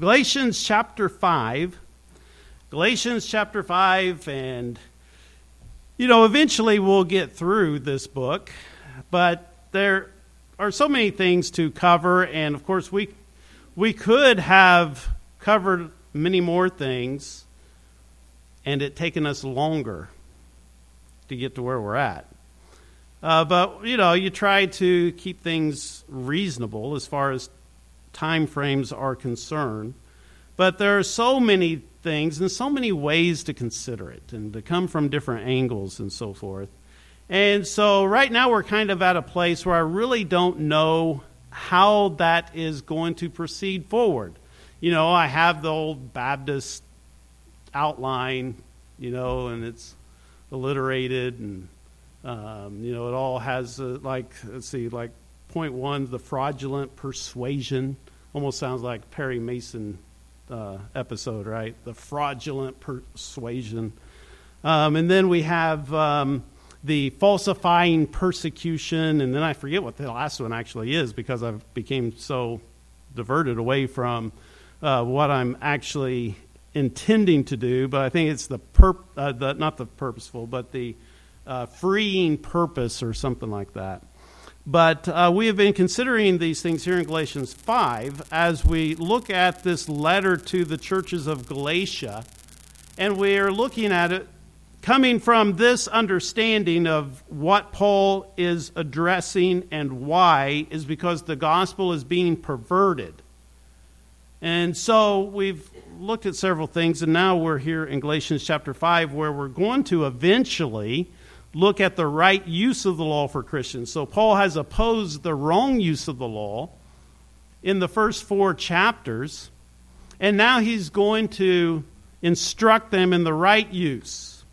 Galatians chapter 5. Galatians chapter 5, and you know, eventually we'll get through this book, but there are so many things to cover, and of course, we, we could have covered many more things, and it taken us longer to get to where we're at. Uh, but you know, you try to keep things reasonable as far as time frames are concerned. But there are so many things and so many ways to consider it and to come from different angles and so forth. And so right now we're kind of at a place where I really don't know how that is going to proceed forward. You know, I have the old Baptist outline, you know, and it's alliterated and um, you know, it all has uh, like let's see, like point one, the fraudulent persuasion. Almost sounds like Perry Mason uh, episode, right? The fraudulent persuasion. Um, and then we have um, the falsifying persecution, and then I forget what the last one actually is because I've became so diverted away from uh, what I'm actually intending to do. But I think it's the, perp- uh, the not the purposeful, but the uh, freeing purpose or something like that. But uh, we have been considering these things here in Galatians 5 as we look at this letter to the churches of Galatia. And we are looking at it coming from this understanding of what Paul is addressing and why is because the gospel is being perverted. And so we've looked at several things, and now we're here in Galatians chapter 5 where we're going to eventually look at the right use of the law for Christians. So Paul has opposed the wrong use of the law in the first four chapters, and now he's going to instruct them in the right use.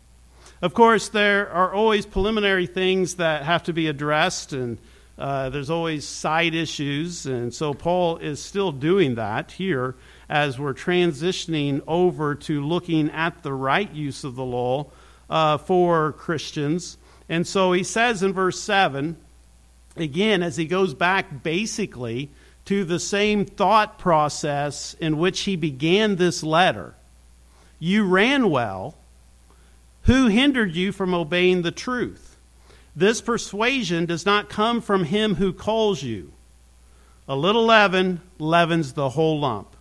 Of course, there are always preliminary things that have to be addressed, and uh, there's always side issues, and so Paul is still doing that here as we're transitioning over to looking at the right use of the law uh, for Christians. And so he says in verse 7, again, as he goes back basically to the same thought process in which he began this letter You ran well. Who hindered you from obeying the truth? This persuasion does not come from him who calls you. A little leaven leavens the whole lump.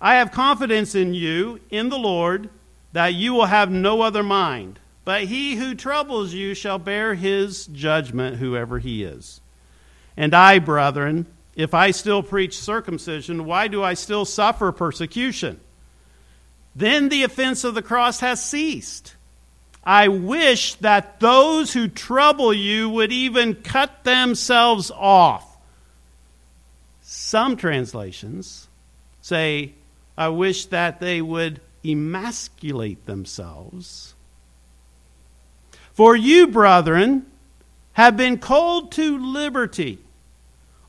I have confidence in you, in the Lord that you will have no other mind. But he who troubles you shall bear his judgment, whoever he is. And I, brethren, if I still preach circumcision, why do I still suffer persecution? Then the offense of the cross has ceased. I wish that those who trouble you would even cut themselves off. Some translations say, I wish that they would emasculate themselves. For you, brethren, have been called to liberty.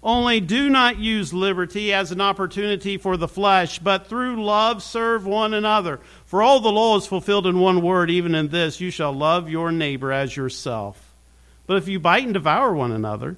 Only do not use liberty as an opportunity for the flesh, but through love serve one another. For all the law is fulfilled in one word, even in this you shall love your neighbor as yourself. But if you bite and devour one another,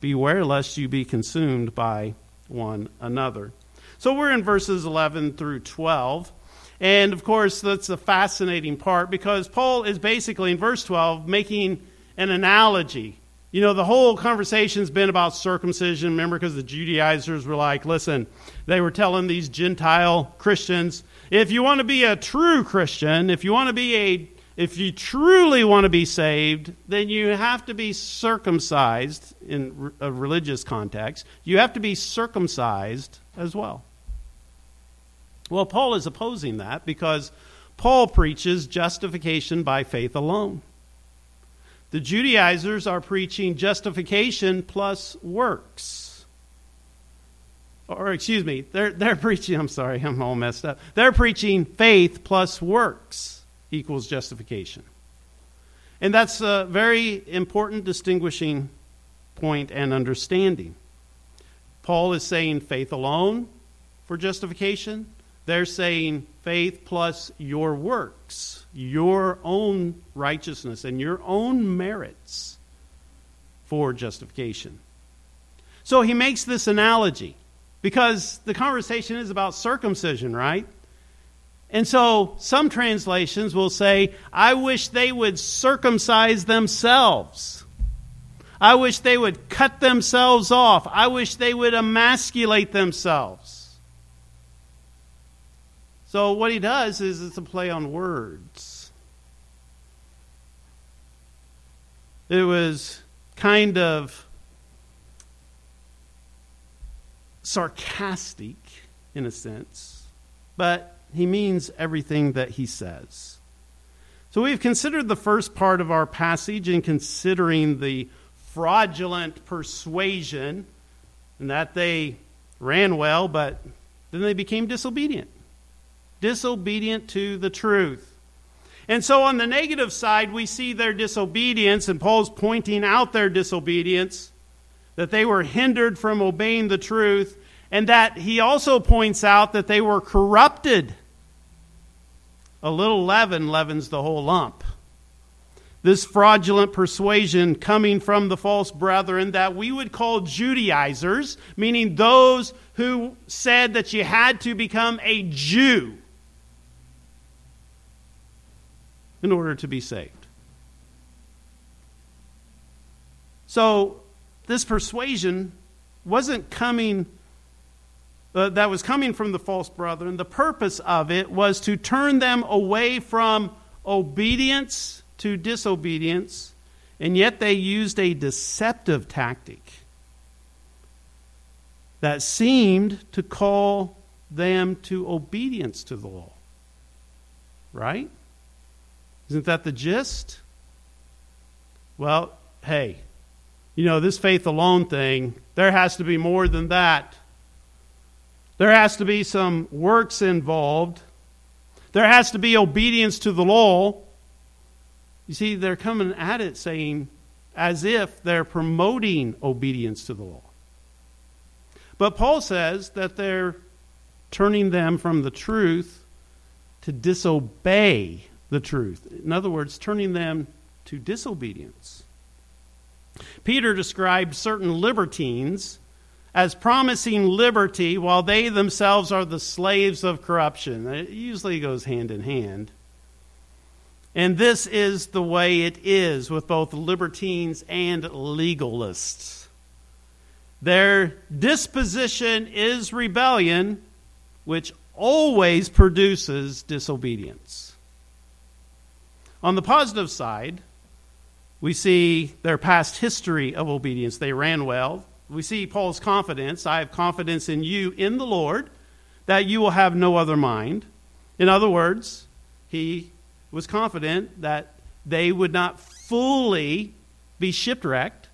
beware lest you be consumed by one another. So we're in verses 11 through 12. And of course, that's the fascinating part because Paul is basically in verse 12 making an analogy. You know, the whole conversation's been about circumcision. Remember, because the Judaizers were like, listen, they were telling these Gentile Christians, if you want to be a true Christian, if you want to be a if you truly want to be saved, then you have to be circumcised in a religious context. You have to be circumcised as well. Well, Paul is opposing that because Paul preaches justification by faith alone. The Judaizers are preaching justification plus works. Or, excuse me, they're, they're preaching, I'm sorry, I'm all messed up. They're preaching faith plus works equals justification. And that's a very important distinguishing point and understanding. Paul is saying faith alone for justification, they're saying faith plus your works, your own righteousness, and your own merits for justification. So he makes this analogy. because the conversation is about circumcision, right? And so some translations will say, I wish they would circumcise themselves. I wish they would cut themselves off. I wish they would emasculate themselves. So what he does is it's a play on words. It was kind of sarcastic in a sense, but he means everything that he says. So we've considered the first part of our passage in considering the fraudulent persuasion and that they ran well, but then they became disobedient. Disobedient to the truth. And so on the negative side, we see their disobedience, and Paul's pointing out their disobedience, that they were hindered from obeying the truth, and that he also points out that they were corrupted. A little leaven leavens the whole lump. This fraudulent persuasion coming from the false brethren that we would call Judaizers, meaning those who said that you had to become a Jew in order to be saved. So, this persuasion wasn't coming uh, that was coming from the false brethren, the purpose of it was to turn them away from obedience to disobedience, and yet they used a deceptive tactic that seemed to call them to obedience to the law. Right? Isn't that the gist? Well, hey, you know, this faith alone thing, there has to be more than that. There has to be some works involved. There has to be obedience to the law. You see, they're coming at it saying as if they're promoting obedience to the law. But Paul says that they're turning them from the truth to disobey the truth. In other words, turning them to disobedience. Peter described certain libertines as promising liberty while they themselves are the slaves of corruption. It usually goes hand in hand. And this is the way it is with both libertines and legalists. Their disposition is rebellion, which always produces disobedience. On the positive side, we see their past history of obedience. They ran well, we see Paul's confidence. I have confidence in you, in the Lord, that you will have no other mind. In other words, he was confident that they would not fully be shipwrecked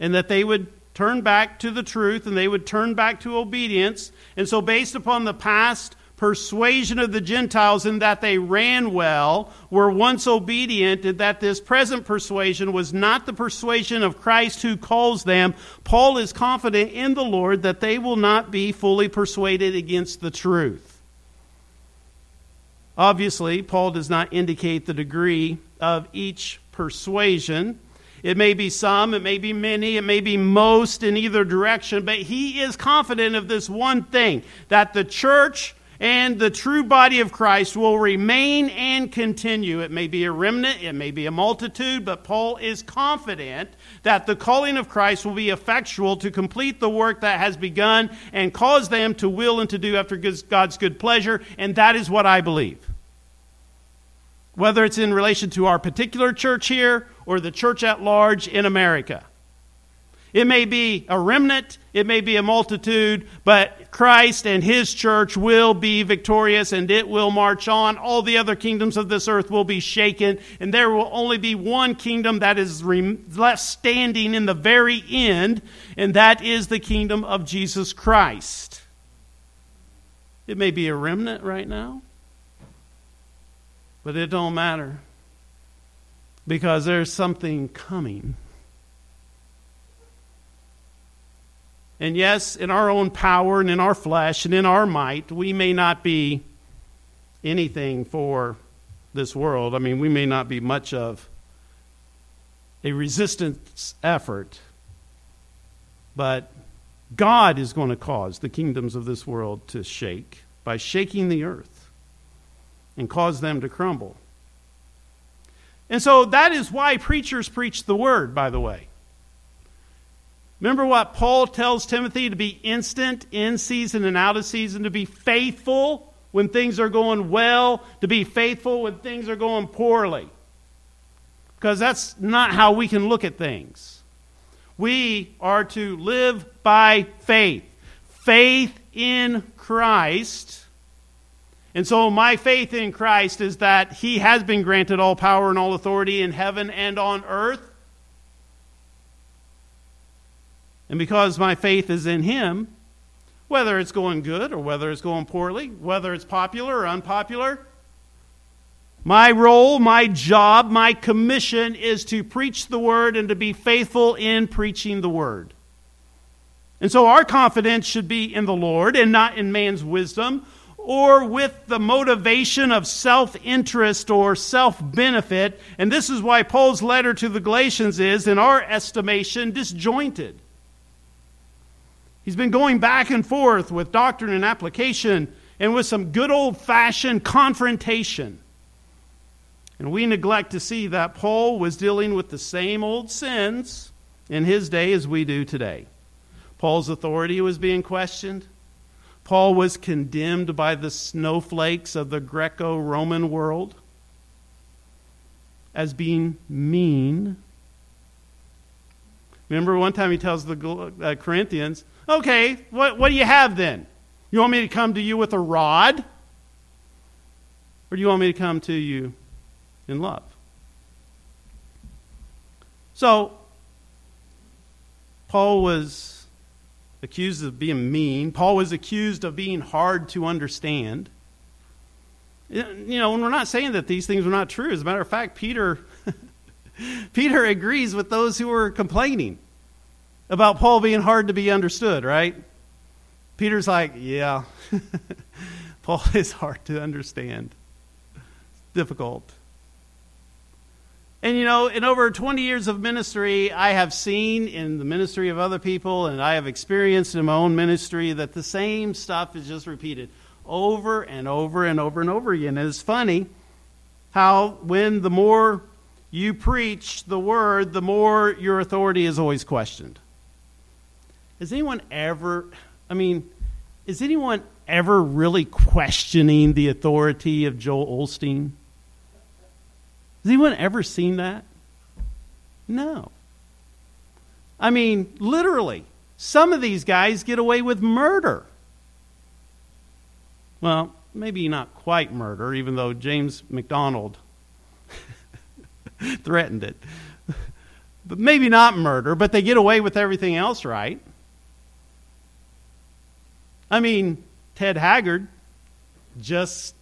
and that they would turn back to the truth and they would turn back to obedience. And so, based upon the past persuasion of the Gentiles in that they ran well, were once obedient, and that this present persuasion was not the persuasion of Christ who calls them, Paul is confident in the Lord that they will not be fully persuaded against the truth. Obviously, Paul does not indicate the degree of each persuasion. It may be some, it may be many, it may be most in either direction, but he is confident of this one thing that the church and the true body of Christ will remain and continue. It may be a remnant, it may be a multitude, but Paul is confident that the calling of Christ will be effectual to complete the work that has begun and cause them to will and to do after God's good pleasure, and that is what I believe. Whether it's in relation to our particular church here or the church at large in America. It may be a remnant, it may be a multitude, but Christ and his church will be victorious and it will march on. All the other kingdoms of this earth will be shaken, and there will only be one kingdom that is left standing in the very end, and that is the kingdom of Jesus Christ. It may be a remnant right now, but it don't matter because there's something coming And yes, in our own power and in our flesh and in our might, we may not be anything for this world. I mean, we may not be much of a resistance effort, but God is going to cause the kingdoms of this world to shake by shaking the earth and cause them to crumble. And so that is why preachers preach the word, by the way. Remember what Paul tells Timothy to be instant in season and out of season, to be faithful when things are going well, to be faithful when things are going poorly. Because that's not how we can look at things. We are to live by faith. Faith in Christ. And so, my faith in Christ is that He has been granted all power and all authority in heaven and on earth. And because my faith is in Him, whether it's going good or whether it's going poorly, whether it's popular or unpopular, my role, my job, my commission is to preach the Word and to be faithful in preaching the Word. And so our confidence should be in the Lord and not in man's wisdom or with the motivation of self interest or self benefit. And this is why Paul's letter to the Galatians is, in our estimation, disjointed. He's been going back and forth with doctrine and application and with some good old fashioned confrontation. And we neglect to see that Paul was dealing with the same old sins in his day as we do today. Paul's authority was being questioned. Paul was condemned by the snowflakes of the Greco Roman world as being mean. Remember, one time he tells the uh, Corinthians, Okay, what, what do you have then? You want me to come to you with a rod? Or do you want me to come to you in love? So, Paul was accused of being mean. Paul was accused of being hard to understand. You know, when we're not saying that these things were not true, as a matter of fact, Peter Peter agrees with those who were complaining about Paul being hard to be understood, right? Peter's like, yeah, Paul is hard to understand. It's difficult. And you know, in over 20 years of ministry, I have seen in the ministry of other people, and I have experienced in my own ministry, that the same stuff is just repeated over and over and over and over again. And it's funny how, when the more you preach the word, the more your authority is always questioned. Has anyone ever, I mean, is anyone ever really questioning the authority of Joel Osteen? Has anyone ever seen that? No. I mean, literally, some of these guys get away with murder. Well, maybe not quite murder, even though James MacDonald threatened it. But maybe not murder, but they get away with everything else, right? I mean, Ted Haggard just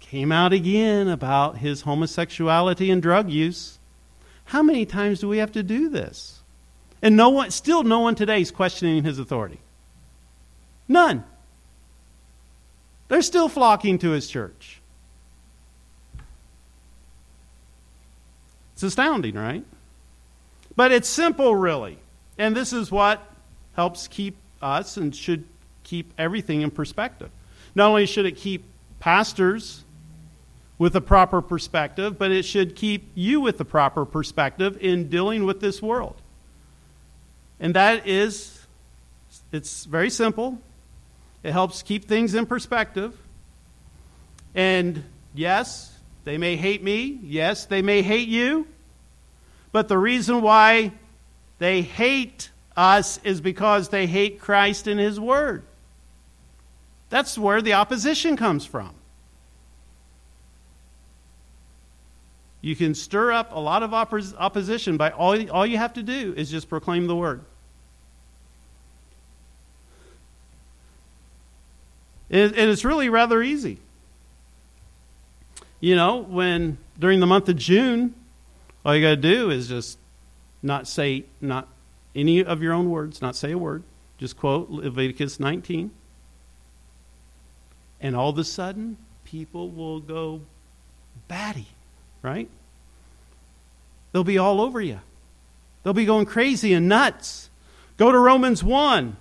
came out again about his homosexuality and drug use. How many times do we have to do this? And no one, still no one today is questioning his authority. None. They're still flocking to his church. It's astounding, right? But it's simple, really. And this is what helps keep us and should keep everything in perspective. Not only should it keep pastors with a proper perspective, but it should keep you with the proper perspective in dealing with this world. And that is, it's very simple. It helps keep things in perspective. And yes, they may hate me. Yes, they may hate you. But the reason why they hate us is because they hate Christ and His Word. That's where the opposition comes from. You can stir up a lot of oppos- opposition by all, all you have to do is just proclaim the word. And, it's really rather easy. You know, when during the month of June, all you got to do is just not say, not any of your own words, not say a word. Just quote Leviticus 19. And all of a sudden, people will go batty, right? They'll be all over you. They'll be going crazy and nuts. Go to Romans 1.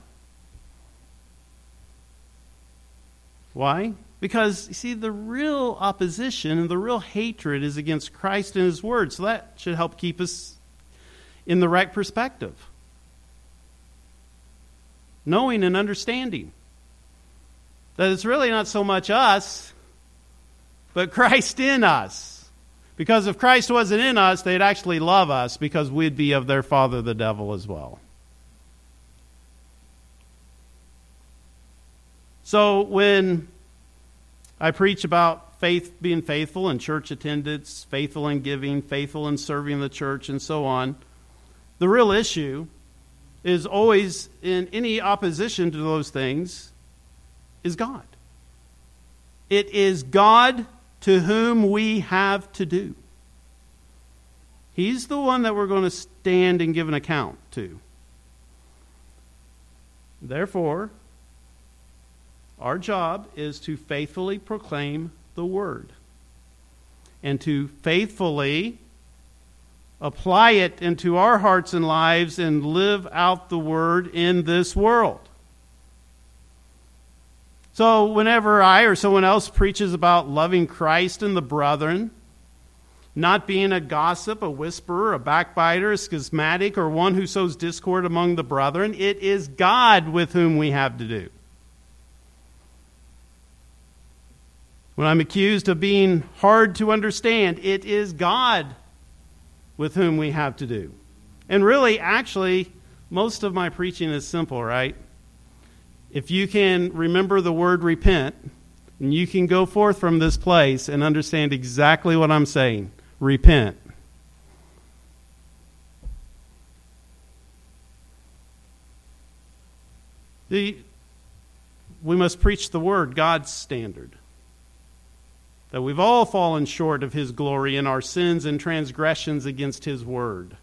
Why? Because, you see, the real opposition and the real hatred is against Christ and His Word. So that should help keep us in the right perspective. Knowing and understanding that it's really not so much us, but Christ in us. Because if Christ wasn't in us, they'd actually love us because we'd be of their father, the devil, as well. So when I preach about faith being faithful in church attendance, faithful in giving, faithful in serving the church, and so on, the real issue is always in any opposition to those things is God. It is God to whom we have to do. He's the one that we're going to stand and give an account to. Therefore, our job is to faithfully proclaim the word and to faithfully apply it into our hearts and lives and live out the word in this world. So, whenever I or someone else preaches about loving Christ and the brethren, not being a gossip, a whisperer, a backbiter, a schismatic, or one who sows discord among the brethren, it is God with whom we have to do. When I'm accused of being hard to understand, it is God with whom we have to do. And really, actually, most of my preaching is simple, right? If you can remember the word repent, and you can go forth from this place and understand exactly what I'm saying repent. The, we must preach the word, God's standard. That we've all fallen short of his glory in our sins and transgressions against his word.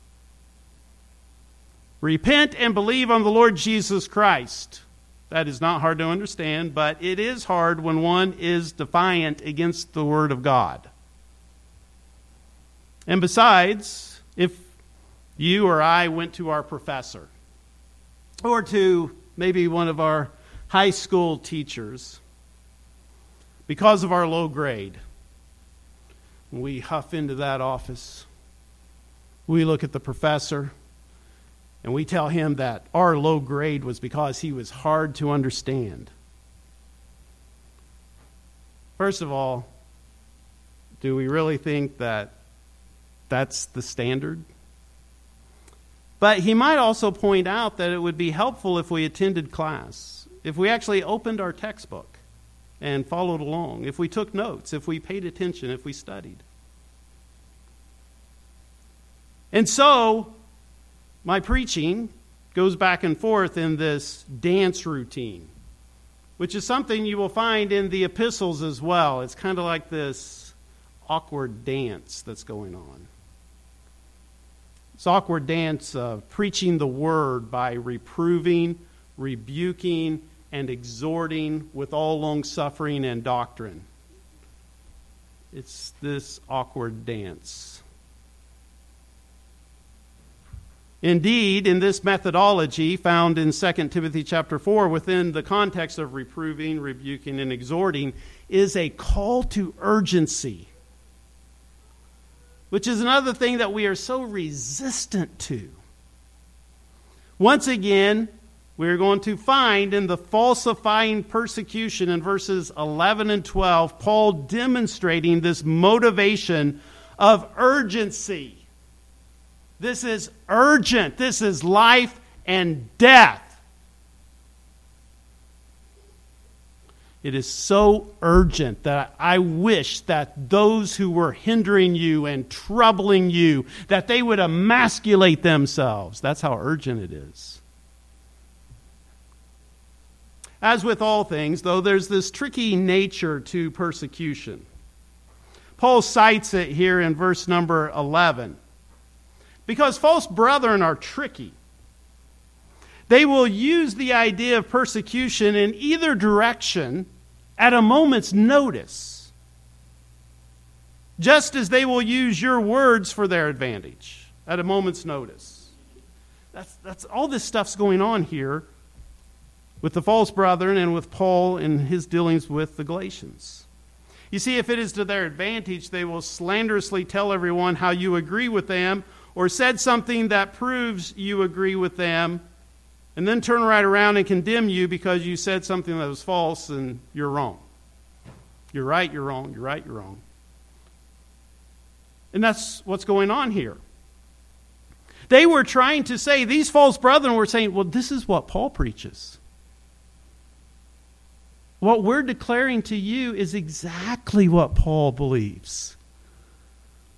Repent and believe on the Lord Jesus Christ that is not hard to understand, but it is hard when one is defiant against the Word of God. And besides, if you or I went to our professor, or to maybe one of our high school teachers, because of our low grade, we huff into that office. We look at the professor and we tell him that our low grade was because he was hard to understand. First of all, do we really think that that's the standard? But he might also point out that it would be helpful if we attended class, if we actually opened our textbook and followed along, if we took notes, if we paid attention, if we studied. And so, my preaching goes back and forth in this dance routine, which is something you will find in the epistles as well. It's kind of like this awkward dance that's going on. It's awkward dance of preaching the word by reproving, rebuking, and exhorting with all long suffering and doctrine. It's this awkward dance. Indeed, in this methodology found in 2 Timothy chapter 4 within the context of reproving, rebuking and exhorting is a call to urgency. Which is another thing that we are so resistant to. Once again, we're going to find in the falsifying persecution in verses 11 and 12, Paul demonstrating this motivation of urgency. This is urgent. This is life and death. It is so urgent that I wish that those who were hindering you and troubling you that they would emasculate themselves. That's how urgent it is. As with all things, though, there's this tricky nature to persecution. Paul cites it here in verse number 11. Because false brethren are tricky. They will use the idea of persecution in either direction at a moment's notice, just as they will use your words for their advantage at a moment's notice. That's, that's all this stuff's going on here with the false brethren and with Paul in his dealings with the Galatians. You see, if it is to their advantage, they will slanderously tell everyone how you agree with them or said something that proves you agree with them, and then turn right around and condemn you because you said something that was false and you're wrong. You're right, you're wrong, you're right, you're wrong. And that's what's going on here. They were trying to say, these false brethren were saying, well, this is what Paul preaches. What we're declaring to you is exactly what Paul believes.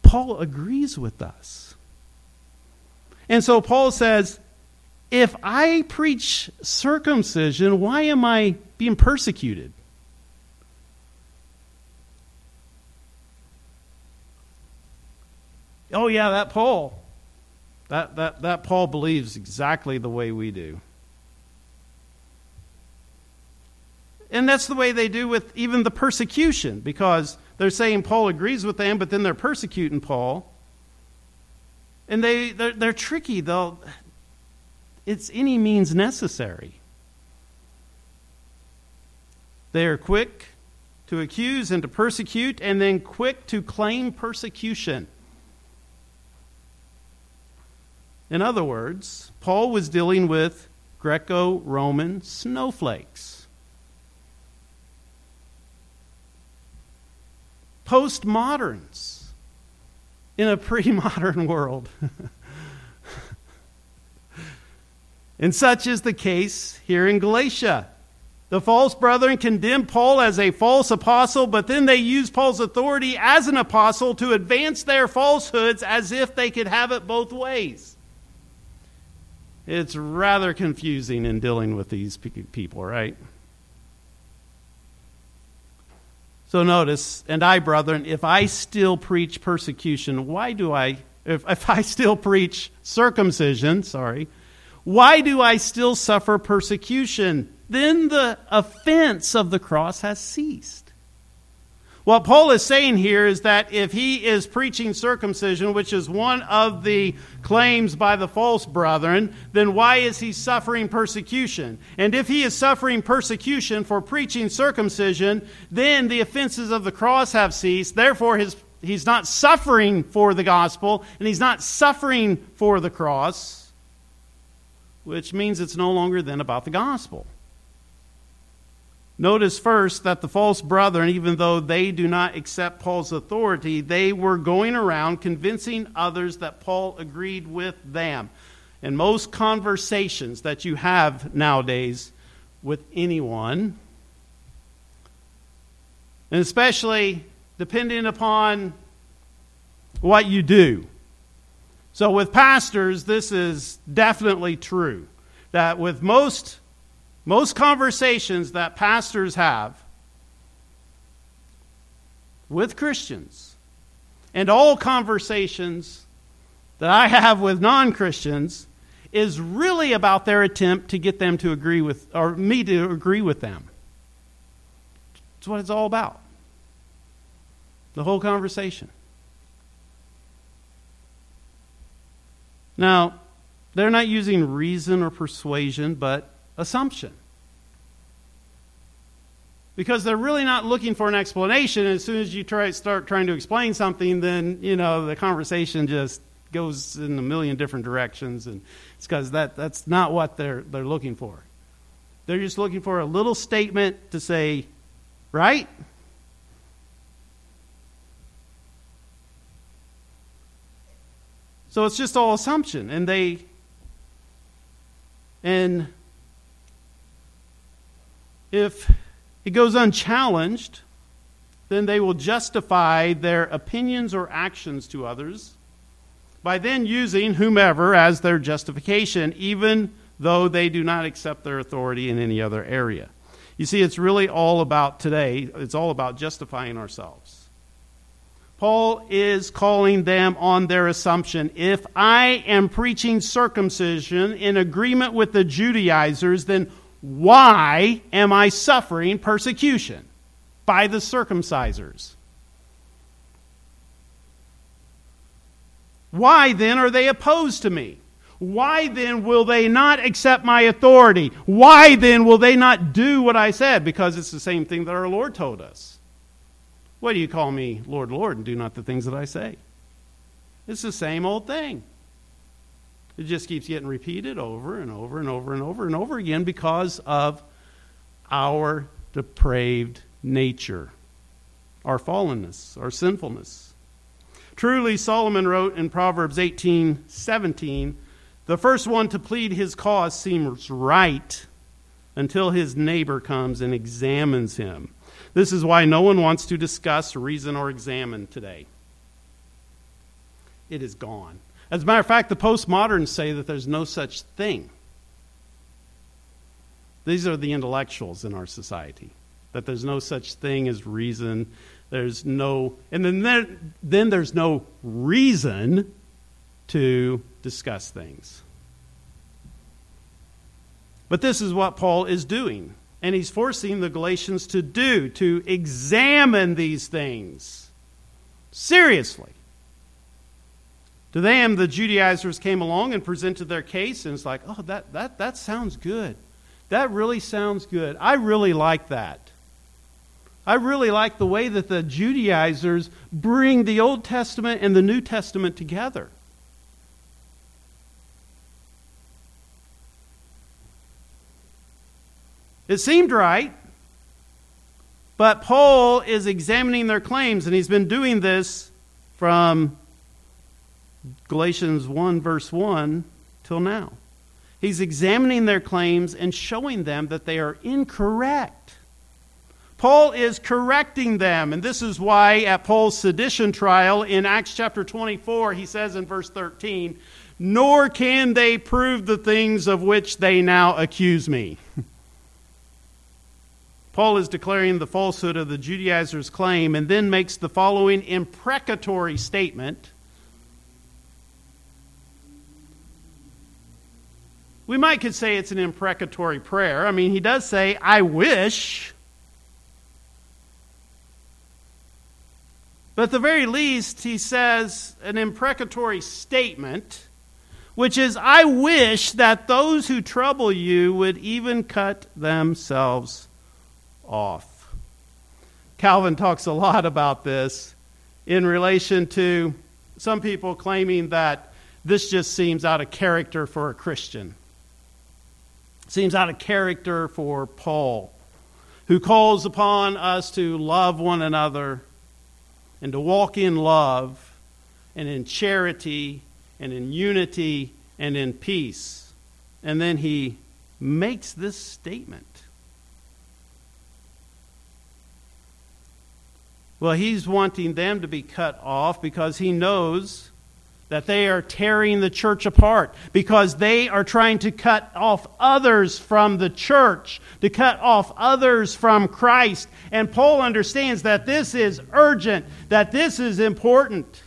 Paul agrees with us. And so Paul says, if I preach circumcision, why am I being persecuted? Oh, yeah, that Paul. That, that, that Paul believes exactly the way we do. And that's the way they do with even the persecution, because they're saying Paul agrees with them, but then they're persecuting Paul. And they, they're, they're tricky. They'll, it's any means necessary. They are quick to accuse and to persecute, and then quick to claim persecution. In other words, Paul was dealing with Greco Roman snowflakes. Postmoderns in a pre modern world. and such is the case here in Galatia. The false brethren condemned Paul as a false apostle, but then they used Paul's authority as an apostle to advance their falsehoods as if they could have it both ways. It's rather confusing in dealing with these people, right? So notice, and I, brethren, if I still preach persecution, why do I, if, if I still preach circumcision, sorry, why do I still suffer persecution? Then the offense of the cross has ceased. What Paul is saying here is that if he is preaching circumcision, which is one of the claims by the false brethren, then why is he suffering persecution? And if he is suffering persecution for preaching circumcision, then the offenses of the cross have ceased. Therefore, his, he's not suffering for the gospel, and he's not suffering for the cross, which means it's no longer then about the gospel. Notice first that the false brethren, even though they do not accept Paul's authority, they were going around convincing others that Paul agreed with them. In most conversations that you have nowadays with anyone, and especially depending upon what you do. So, with pastors, this is definitely true. That with most most conversations that pastors have with Christians, and all conversations that I have with non Christians, is really about their attempt to get them to agree with, or me to agree with them. That's what it's all about. The whole conversation. Now, they're not using reason or persuasion, but assumption. Because they're really not looking for an explanation. As soon as you try start trying to explain something, then you know the conversation just goes in a million different directions, and it's because that, that's not what they're they're looking for. They're just looking for a little statement to say, right? So it's just all assumption, and they and if it goes unchallenged, then they will justify their opinions or actions to others by then using whomever as their justification, even though they do not accept their authority in any other area. You see, it's really all about today, it's all about justifying ourselves. Paul is calling them on their assumption. If I am preaching circumcision in agreement with the Judaizers, then why am I suffering persecution? By the circumcisers. Why then are they opposed to me? Why then will they not accept my authority? Why then will they not do what I said? Because it's the same thing that our Lord told us. What do you call me, Lord, Lord, and do not the things that I say? It's the same old thing. It just keeps getting repeated over and over and over and over and over again because of our depraved nature, our fallenness, our sinfulness. Truly, Solomon wrote in Proverbs 18 17, the first one to plead his cause seems right until his neighbor comes and examines him. This is why no one wants to discuss, reason, or examine today. It is gone. As a matter of fact, the postmoderns say that there's no such thing. These are the intellectuals in our society. That there's no such thing as reason. There's no, and then there, then there's no reason to discuss things. But this is what Paul is doing. And he's forcing the Galatians to do, to examine these things seriously. To them, the Judaizers came along and presented their case, and it's like, oh, that, that, that sounds good. That really sounds good. I really like that. I really like the way that the Judaizers bring the Old Testament and the New Testament together. It seemed right, but Paul is examining their claims, and he's been doing this from Galatians 1, verse 1, till now. He's examining their claims and showing them that they are incorrect. Paul is correcting them, and this is why at Paul's sedition trial in Acts chapter 24, he says in verse 13, Nor can they prove the things of which they now accuse me. Paul is declaring the falsehood of the Judaizers' claim and then makes the following imprecatory statement We might could say it's an imprecatory prayer. I mean, he does say, I wish. But at the very least, he says an imprecatory statement, which is, I wish that those who trouble you would even cut themselves off. Calvin talks a lot about this in relation to some people claiming that this just seems out of character for a Christian. Seems out of character for Paul, who calls upon us to love one another and to walk in love and in charity and in unity and in peace. And then he makes this statement. Well, he's wanting them to be cut off because he knows that they are tearing the church apart because they are trying to cut off others from the church, to cut off others from Christ. And Paul understands that this is urgent, that this is important.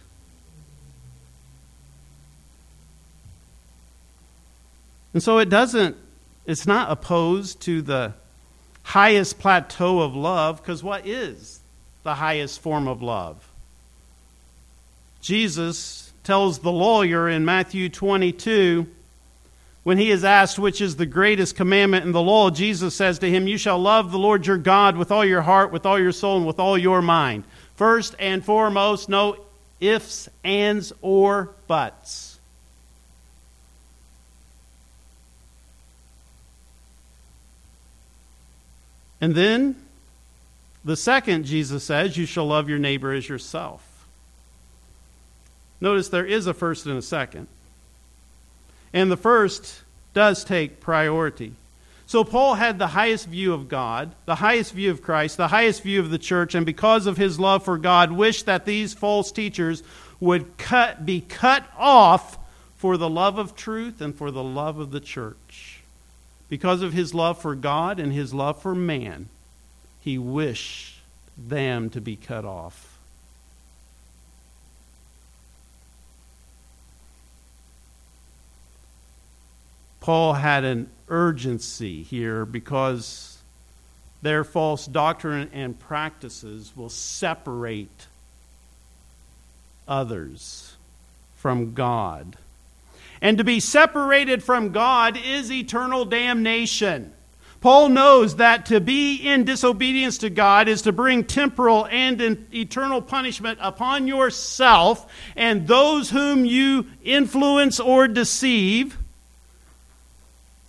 And so it doesn't, it's not opposed to the highest plateau of love, because what is the highest form of love? Jesus tells the lawyer in Matthew 22 when he is asked which is the greatest commandment in the law, Jesus says to him, You shall love the Lord your God with all your heart, with all your soul, and with all your mind. First and foremost, no ifs, ands, or buts. And then the second, Jesus says, You shall love your neighbor as yourself. Notice there is a first and a second. And the first does take priority. So Paul had the highest view of God, the highest view of Christ, the highest view of the church, and because of his love for God, wished that these false teachers would cut, be cut off for the love of truth and for the love of the church. Because of his love for God and his love for man, he wished them to be cut off. Paul had an urgency here because their false doctrine and practices will separate others from God. And to be separated from God is eternal damnation. Paul knows that to be in disobedience to God is to bring temporal and eternal punishment upon yourself and those whom you influence or deceive.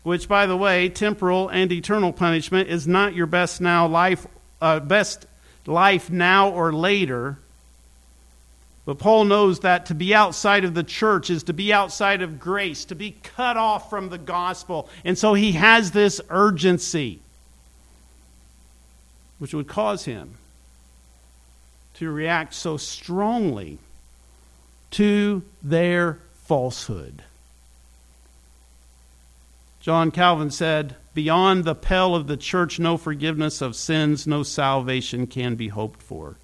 Which, by the way, temporal and eternal punishment is not your best now life, uh, best life now or later. But Paul knows that to be outside of the church is to be outside of grace, to be cut off from the gospel. And so he has this urgency, which would cause him to react so strongly to their falsehood. John Calvin said, Beyond the pale of the church, no forgiveness of sins, no salvation can be hoped for.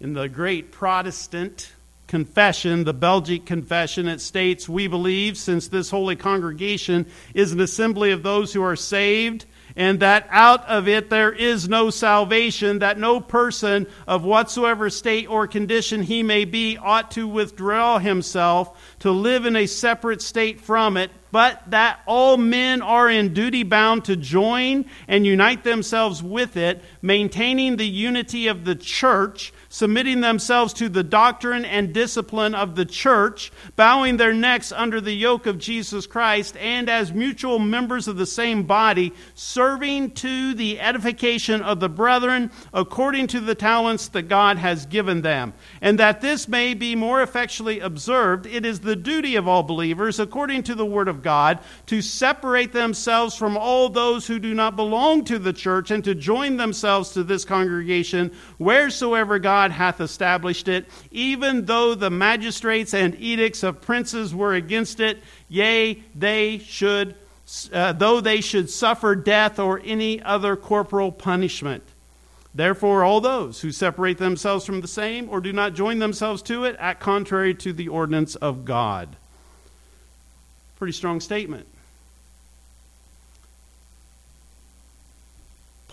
In the great Protestant confession, the Belgic confession, it states, We believe, since this holy congregation is an assembly of those who are saved, and that out of it there is no salvation, that no person of whatsoever state or condition he may be ought to withdraw himself to live in a separate state from it, but that all men are in duty bound to join and unite themselves with it, maintaining the unity of the church submitting themselves to the doctrine and discipline of the church, bowing their necks under the yoke of Jesus Christ, and as mutual members of the same body, serving to the edification of the brethren according to the talents that God has given them. And that this may be more effectually observed, it is the duty of all believers, according to the Word of God, to separate themselves from all those who do not belong to the church and to join themselves to this congregation wheresoever God God hath established it, even though the magistrates and edicts of princes were against it, yea, they should, uh, though they should suffer death or any other corporal punishment. Therefore, all those who separate themselves from the same or do not join themselves to it act contrary to the ordinance of God. Pretty strong statement.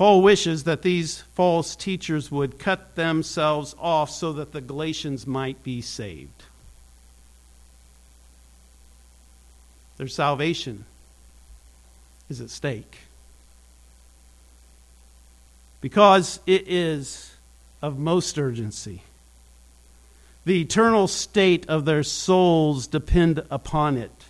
Paul wishes that these false teachers would cut themselves off so that the Galatians might be saved. Their salvation is at stake. Because it is of most urgency. The eternal state of their souls depend upon it.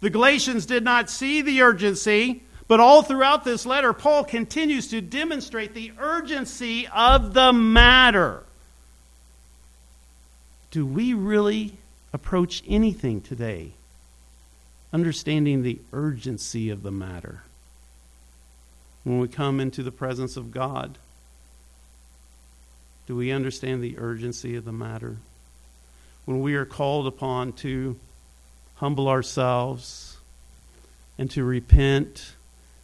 The Galatians did not see the urgency but all throughout this letter, Paul continues to demonstrate the urgency of the matter. Do we really approach anything today understanding the urgency of the matter? When we come into the presence of God, do we understand the urgency of the matter? When we are called upon to humble ourselves and to repent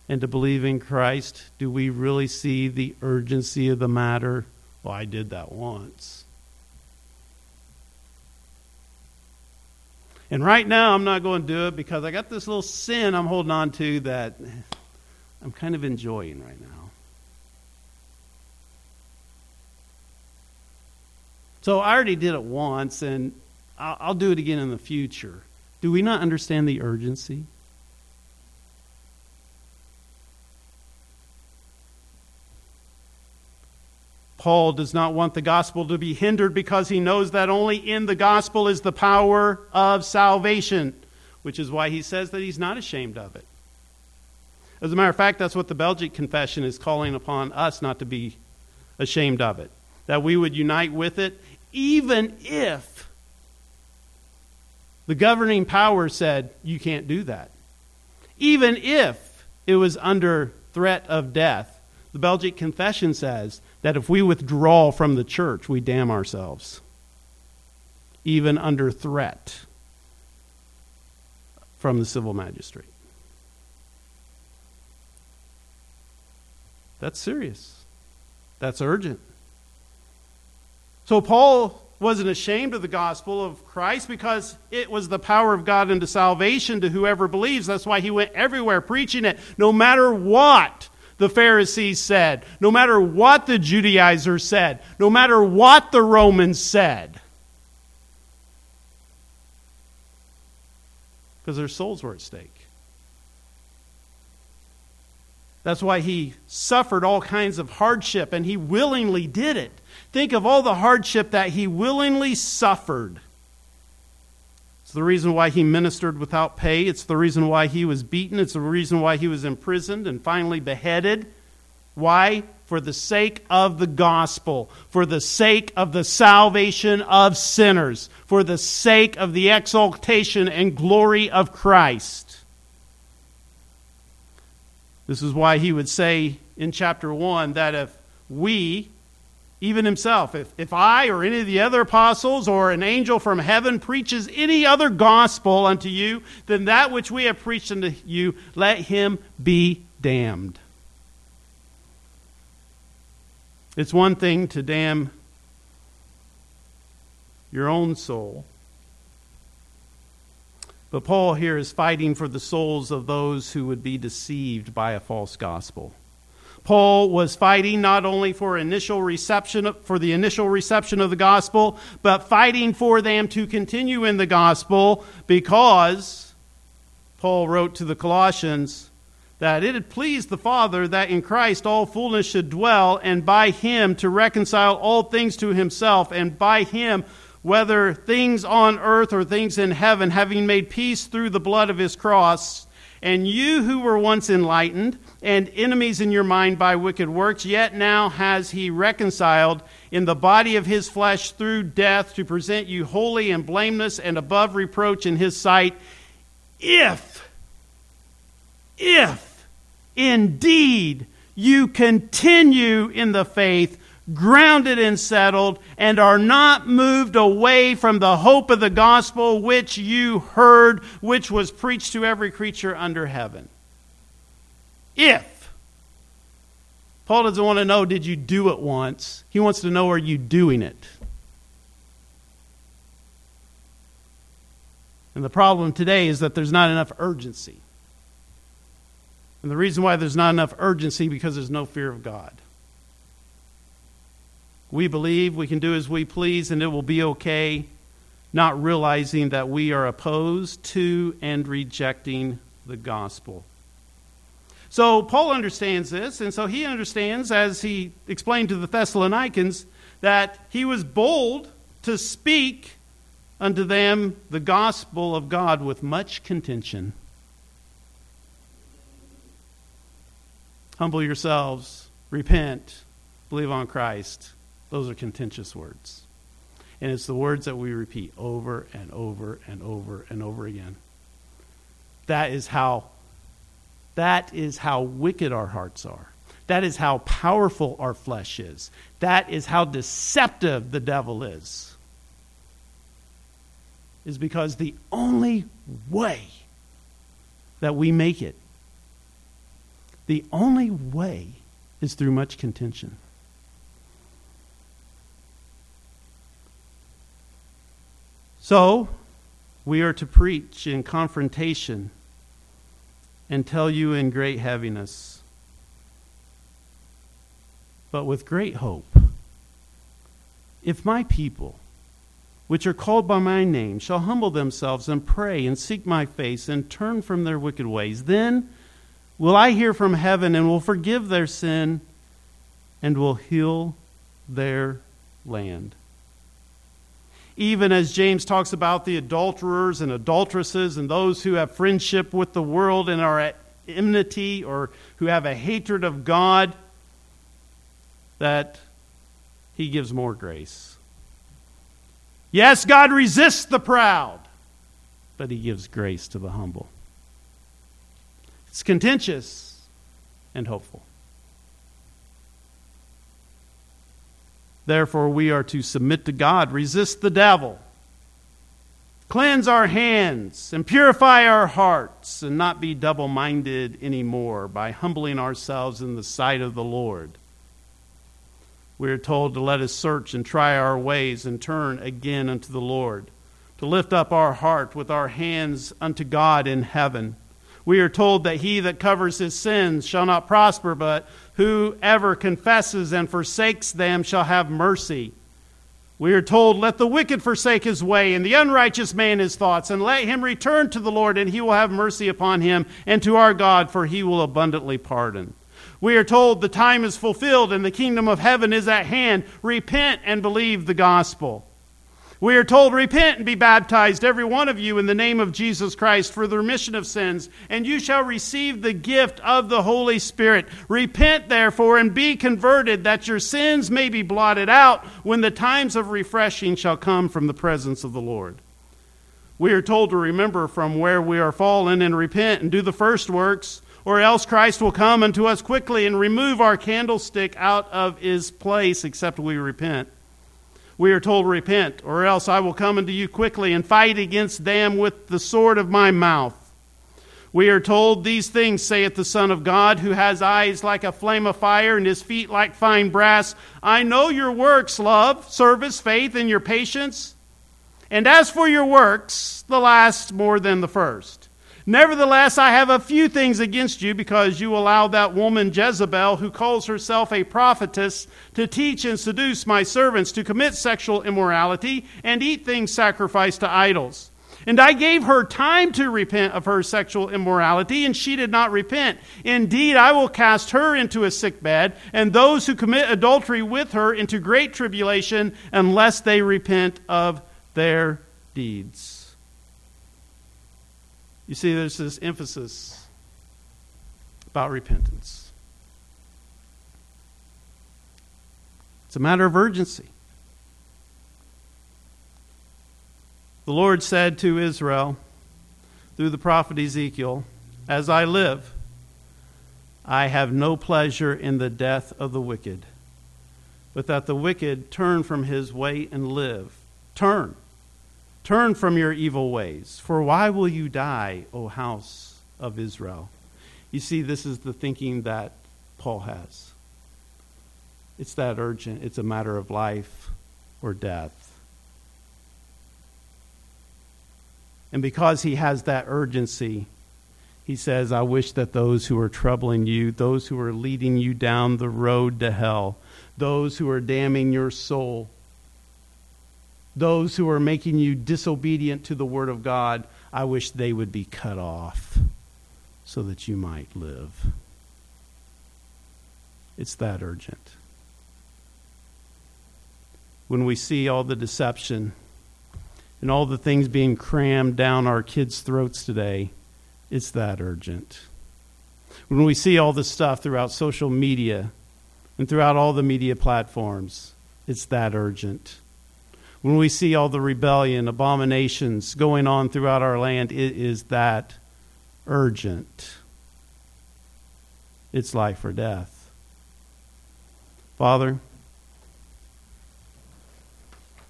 and to believe in Christ, do we really see the urgency of the matter? Well, I did that once. And right now, I'm not going to do it because I got this little sin I'm holding on to that I'm kind of enjoying right now. So I already did it once, and I'll, do it again in the future. Do we not understand the urgency? Paul does not want the gospel to be hindered because he knows that only in the gospel is the power of salvation, which is why he says that he's not ashamed of it. As a matter of fact, that's what the Belgic Confession is calling upon us not to be ashamed of it, that we would unite with it, even if the governing power said, you can't do that. Even if it was under threat of death, the Belgic Confession says that if we withdraw from the church, we damn ourselves, even under threat from the civil magistrate. That's serious. That's urgent. So, Paul wasn't ashamed of the gospel of Christ because it was the power of God into salvation to whoever believes. That's why he went everywhere preaching it, no matter what the Pharisees said, no matter what the Judaizers said, no matter what the Romans said. because their souls were at stake. That's why he suffered all kinds of hardship, and he willingly did it. Think of all the hardship that he willingly suffered. The reason why he ministered without pay. It's the reason why he was beaten. It's the reason why he was imprisoned and finally beheaded. Why? For the sake of the gospel, for the sake of the salvation of sinners, for the sake of the exaltation and glory of Christ. This is why he would say in chapter 1 that if we, even himself, if, if I or any of the other apostles or an angel from heaven preaches any other gospel unto you than that which we have preached unto you, let him be damned. It's one thing to damn your own soul. But Paul here is fighting for the souls of those who would be deceived by a false gospel. Paul was fighting not only for initial reception for the initial reception of the gospel, but fighting for them to continue in the gospel because Paul wrote to the Colossians that it had pleased the Father that in Christ all fullness should dwell, and by him to reconcile all things to himself, and by him, whether things on earth or things in heaven, having made peace through the blood of his cross. And you who were once enlightened and enemies in your mind by wicked works, yet now has he reconciled in the body of his flesh through death to present you holy and blameless and above reproach in his sight, if, if, Indeed, you continue in the faith, grounded and settled, and are not moved away from the hope of the gospel which you heard, which was preached to every creature under heaven. If. Paul doesn't want to know, did you do it once? He wants to know, are you doing it? And the problem today is that there's not enough urgency. And the reason why there's not enough urgency because there's no fear of God. We believe we can do as we please and it will be okay, not realizing that we are opposed to and rejecting the gospel. So Paul understands this, and so he understands, as he explained to the Thessalonians, that he was bold to speak unto them the gospel of God with much contention. Humble yourselves, repent, believe on Christ. Those are contentious words. And it's the words that we repeat over and over and over and over again. That is how that is how wicked our hearts are. That is how powerful our flesh is. That is how deceptive the devil is. Is because the only way that we make it the only way is through much contention. So, we are to preach in confrontation and tell you in great heaviness, but with great hope. If my people, which are called by my name, shall humble themselves and pray and seek my face and turn from their wicked ways, then will I hear from heaven and will forgive their sin and will heal their land. Even as James talks about the adulterers and adulteresses and those who have friendship with the world and are at enmity or who have a hatred of God, that he gives more grace. Yes, God resists the proud, but he gives grace to the humble. It's contentious and hopeful. Therefore, we are to submit to God, resist the devil, cleanse our hands, and purify our hearts, and not be double minded anymore by humbling ourselves in the sight of the Lord. We are told to let us search and try our ways and turn again unto the Lord, to lift up our heart with our hands unto God in heaven we are told that he that covers his sins shall not prosper, but whoever confesses and forsakes them shall have mercy. We are told, Let the wicked forsake his way, and the unrighteous man his thoughts, and let him return to the Lord, and he will have mercy upon him, and to our God, for he will abundantly pardon. We are told the time is fulfilled, and the kingdom of heaven is at hand. Repent and believe the gospel. We are told, Repent and be baptized, every one of you, in the name of Jesus Christ for the remission of sins, and you shall receive the gift of the Holy Spirit. Repent, therefore, and be converted, that your sins may be blotted out when the times of refreshing shall come from the presence of the Lord. We are told to remember from where we are fallen and repent and do the first works, or else Christ will come unto us quickly and remove our candlestick out of his place, except we repent we are told, Repent, or else I will come unto you quickly and fight against them with the sword of my mouth. We are told, These things saith the Son of God, who has eyes like a flame of fire and his feet like fine brass. I know your works, love, service, faith, and your patience. And as for your works, the last more than the first. Nevertheless, I have a few things against you because you allow that woman Jezebel, who calls herself a prophetess, to teach and seduce my servants to commit sexual immorality and eat things sacrificed to idols. And I gave her time to repent of her sexual immorality, and she did not repent. Indeed, I will cast her into a sick bed, and those who commit adultery with her into great tribulation, unless they repent of their deeds. You see, there's this emphasis about repentance. It's a matter of urgency. The Lord said to Israel through the prophet Ezekiel, As I live, I have no pleasure in the death of the wicked, but that the wicked turn from his way and live. Turn. Turn from your evil ways, for why will you die, O house of Israel? You see, this is the thinking that Paul has. It's that urgent, it's a matter of life or death. And because he has that urgency, he says, I wish that those who are troubling you, those who are leading you down the road to hell, those who are damning your soul, those who are making you disobedient to the Word of God, I wish they would be cut off so that you might live. It's that urgent. When we see all the deception and all the things being crammed down our kids' throats today, it's that urgent. When we see all the stuff throughout social media and throughout all the media platforms, it's that urgent when we see all the rebellion, abominations going on throughout our land, it is that urgent. It's life or death. Father,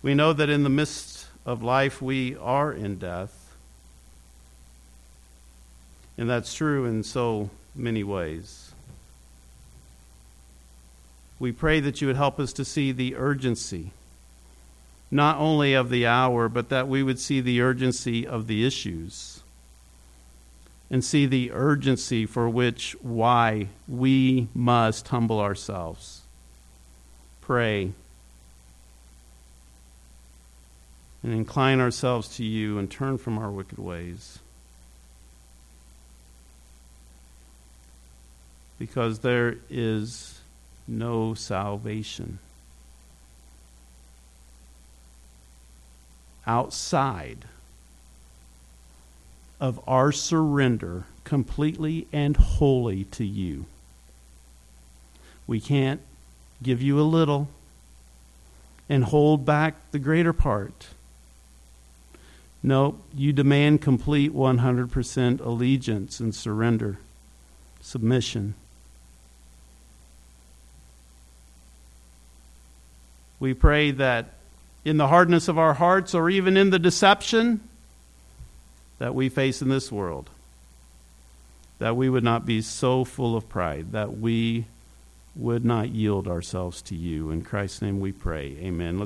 we know that in the midst of life we are in death. And that's true in so many ways. We pray that you would help us to see the urgency not only of the hour, but that we would see the urgency of the issues and see the urgency for which why we must humble ourselves. Pray and incline ourselves to you and turn from our wicked ways. Because there is no salvation outside of our surrender completely and wholly to you. We can't give you a little and hold back the greater part. No, you demand complete 100% allegiance and surrender, submission. We pray that in the hardness of our hearts or even in the deception that we face in this world. That we would not be so full of pride, that we would not yield ourselves to you. In Christ's name we pray. Amen. Let's